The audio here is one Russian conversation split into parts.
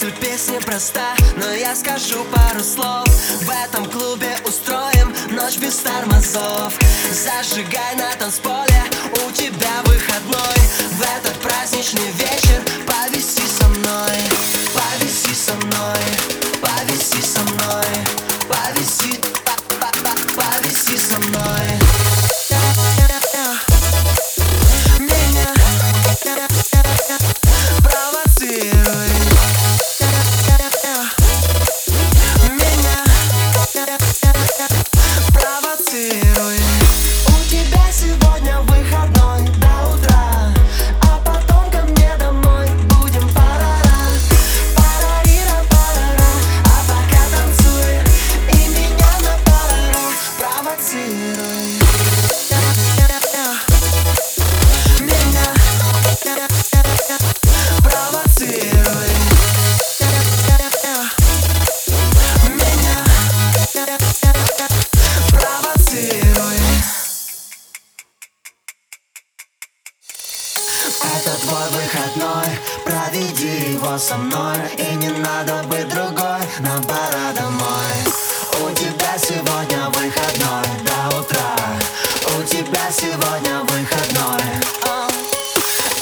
Мысль песни проста, но я скажу пару слов. В этом клубе устроим ночь без тормозов. Зажигай на танцполе, у тебя выходной. В этот праздничный вечер повиси со мной Повиси со мной, повиси со мной Повиси, повиси со мной со мной И не надо быть другой, нам пора домой. У тебя сегодня выходной до утра. У тебя сегодня выходной.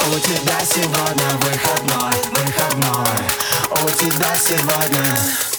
У тебя сегодня выходной, выходной. У тебя сегодня